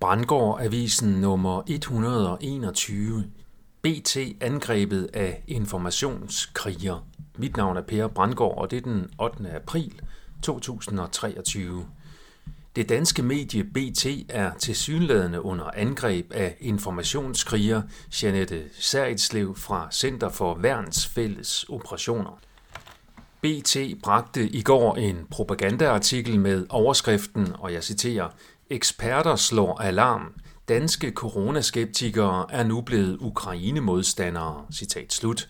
Brandgård Avisen nummer 121. BT angrebet af informationskriger. Mit navn er Per Brandgård, og det er den 8. april 2023. Det danske medie BT er tilsyneladende under angreb af informationskriger Janette Særitslev fra Center for Værns Fælles Operationer. BT bragte i går en propagandaartikel med overskriften, og jeg citerer, Eksperter slår alarm. Danske coronaskeptikere er nu blevet Ukraine-modstandere. Citat slut.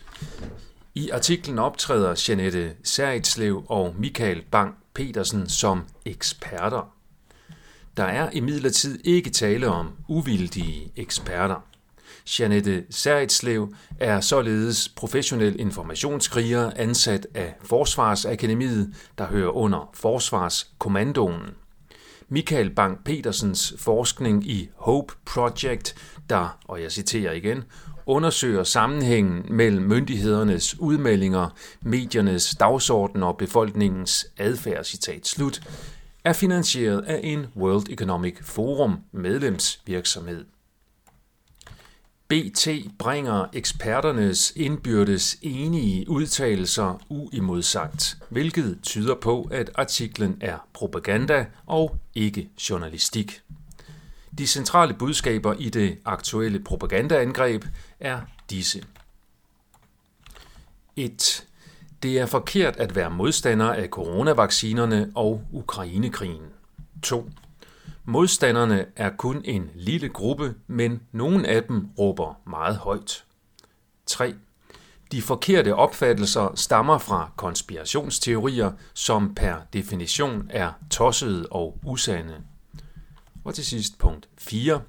I artiklen optræder Janette Særitslev og Michael Bang Petersen som eksperter. Der er imidlertid ikke tale om uvildige eksperter. Janette Særitslev er således professionel informationskriger ansat af Forsvarsakademiet, der hører under Forsvarskommandoen. Michael Bang Petersens forskning i Hope Project, der, og jeg citerer igen, undersøger sammenhængen mellem myndighedernes udmeldinger, mediernes dagsorden og befolkningens adfærd, citat slut, er finansieret af en World Economic Forum medlemsvirksomhed. BT bringer eksperternes indbyrdes enige udtalelser uimodsagt, hvilket tyder på, at artiklen er propaganda og ikke journalistik. De centrale budskaber i det aktuelle propagandaangreb er disse. 1. Det er forkert at være modstander af coronavaccinerne og Ukrainekrigen. 2. Modstanderne er kun en lille gruppe, men nogen af dem råber meget højt. 3. De forkerte opfattelser stammer fra konspirationsteorier, som per definition er tossede og usande. Og til sidst punkt 4.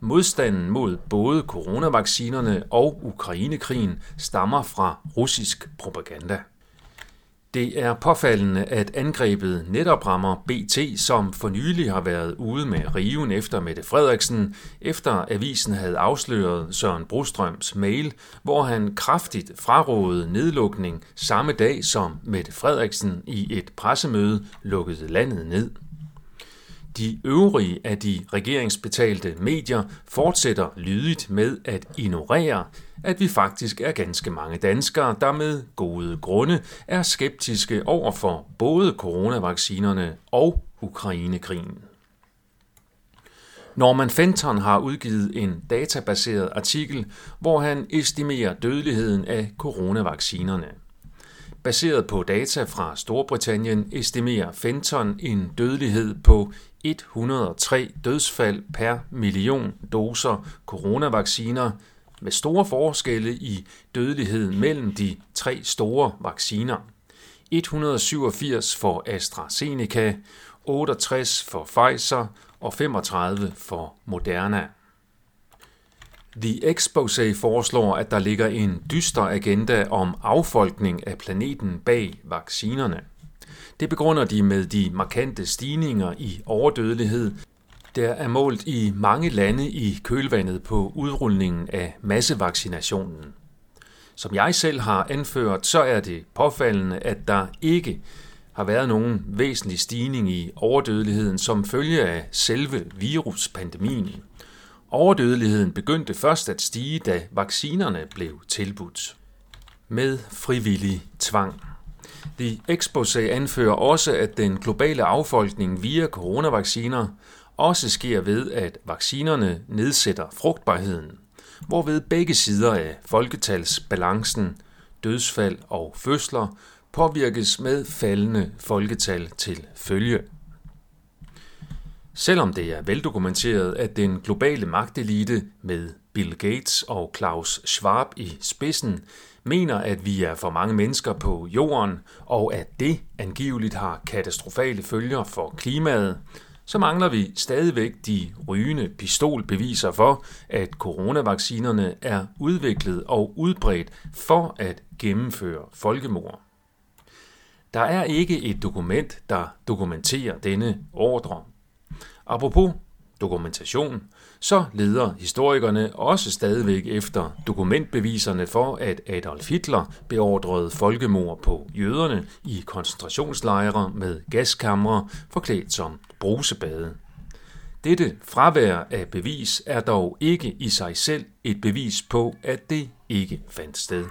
Modstanden mod både coronavaccinerne og Ukrainekrigen stammer fra russisk propaganda. Det er påfaldende, at angrebet netop rammer BT, som for nylig har været ude med riven efter Mette Frederiksen, efter avisen havde afsløret Søren Brostrøms mail, hvor han kraftigt frarådede nedlukning samme dag som Mette Frederiksen i et pressemøde lukkede landet ned. De øvrige af de regeringsbetalte medier fortsætter lydigt med at ignorere, at vi faktisk er ganske mange danskere, der med gode grunde er skeptiske over for både coronavaccinerne og Ukrainekrigen. Norman Fenton har udgivet en databaseret artikel, hvor han estimerer dødeligheden af coronavaccinerne. Baseret på data fra Storbritannien estimerer Fenton en dødelighed på 103 dødsfald per million doser coronavacciner, med store forskelle i dødelighed mellem de tre store vacciner. 187 for AstraZeneca, 68 for Pfizer og 35 for Moderna. The Exposé foreslår, at der ligger en dyster agenda om affolkning af planeten bag vaccinerne. Det begrunder de med de markante stigninger i overdødelighed, der er målt i mange lande i kølvandet på udrulningen af massevaccinationen. Som jeg selv har anført, så er det påfaldende, at der ikke har været nogen væsentlig stigning i overdødeligheden som følge af selve viruspandemien. Overdødeligheden begyndte først at stige, da vaccinerne blev tilbudt. Med frivillig tvang. The Exposé anfører også, at den globale affolkning via coronavacciner også sker ved, at vaccinerne nedsætter frugtbarheden, hvorved begge sider af folketalsbalancen, dødsfald og fødsler påvirkes med faldende folketal til følge. Selvom det er veldokumenteret, at den globale magtelite med Bill Gates og Klaus Schwab i spidsen mener, at vi er for mange mennesker på jorden, og at det angiveligt har katastrofale følger for klimaet, så mangler vi stadigvæk de rygende pistolbeviser for, at coronavaccinerne er udviklet og udbredt for at gennemføre folkemord. Der er ikke et dokument, der dokumenterer denne ordre. Apropos dokumentation, så leder historikerne også stadigvæk efter dokumentbeviserne for, at Adolf Hitler beordrede folkemord på jøderne i koncentrationslejre med gaskamre forklædt som brusebade. Dette fravær af bevis er dog ikke i sig selv et bevis på, at det ikke fandt sted.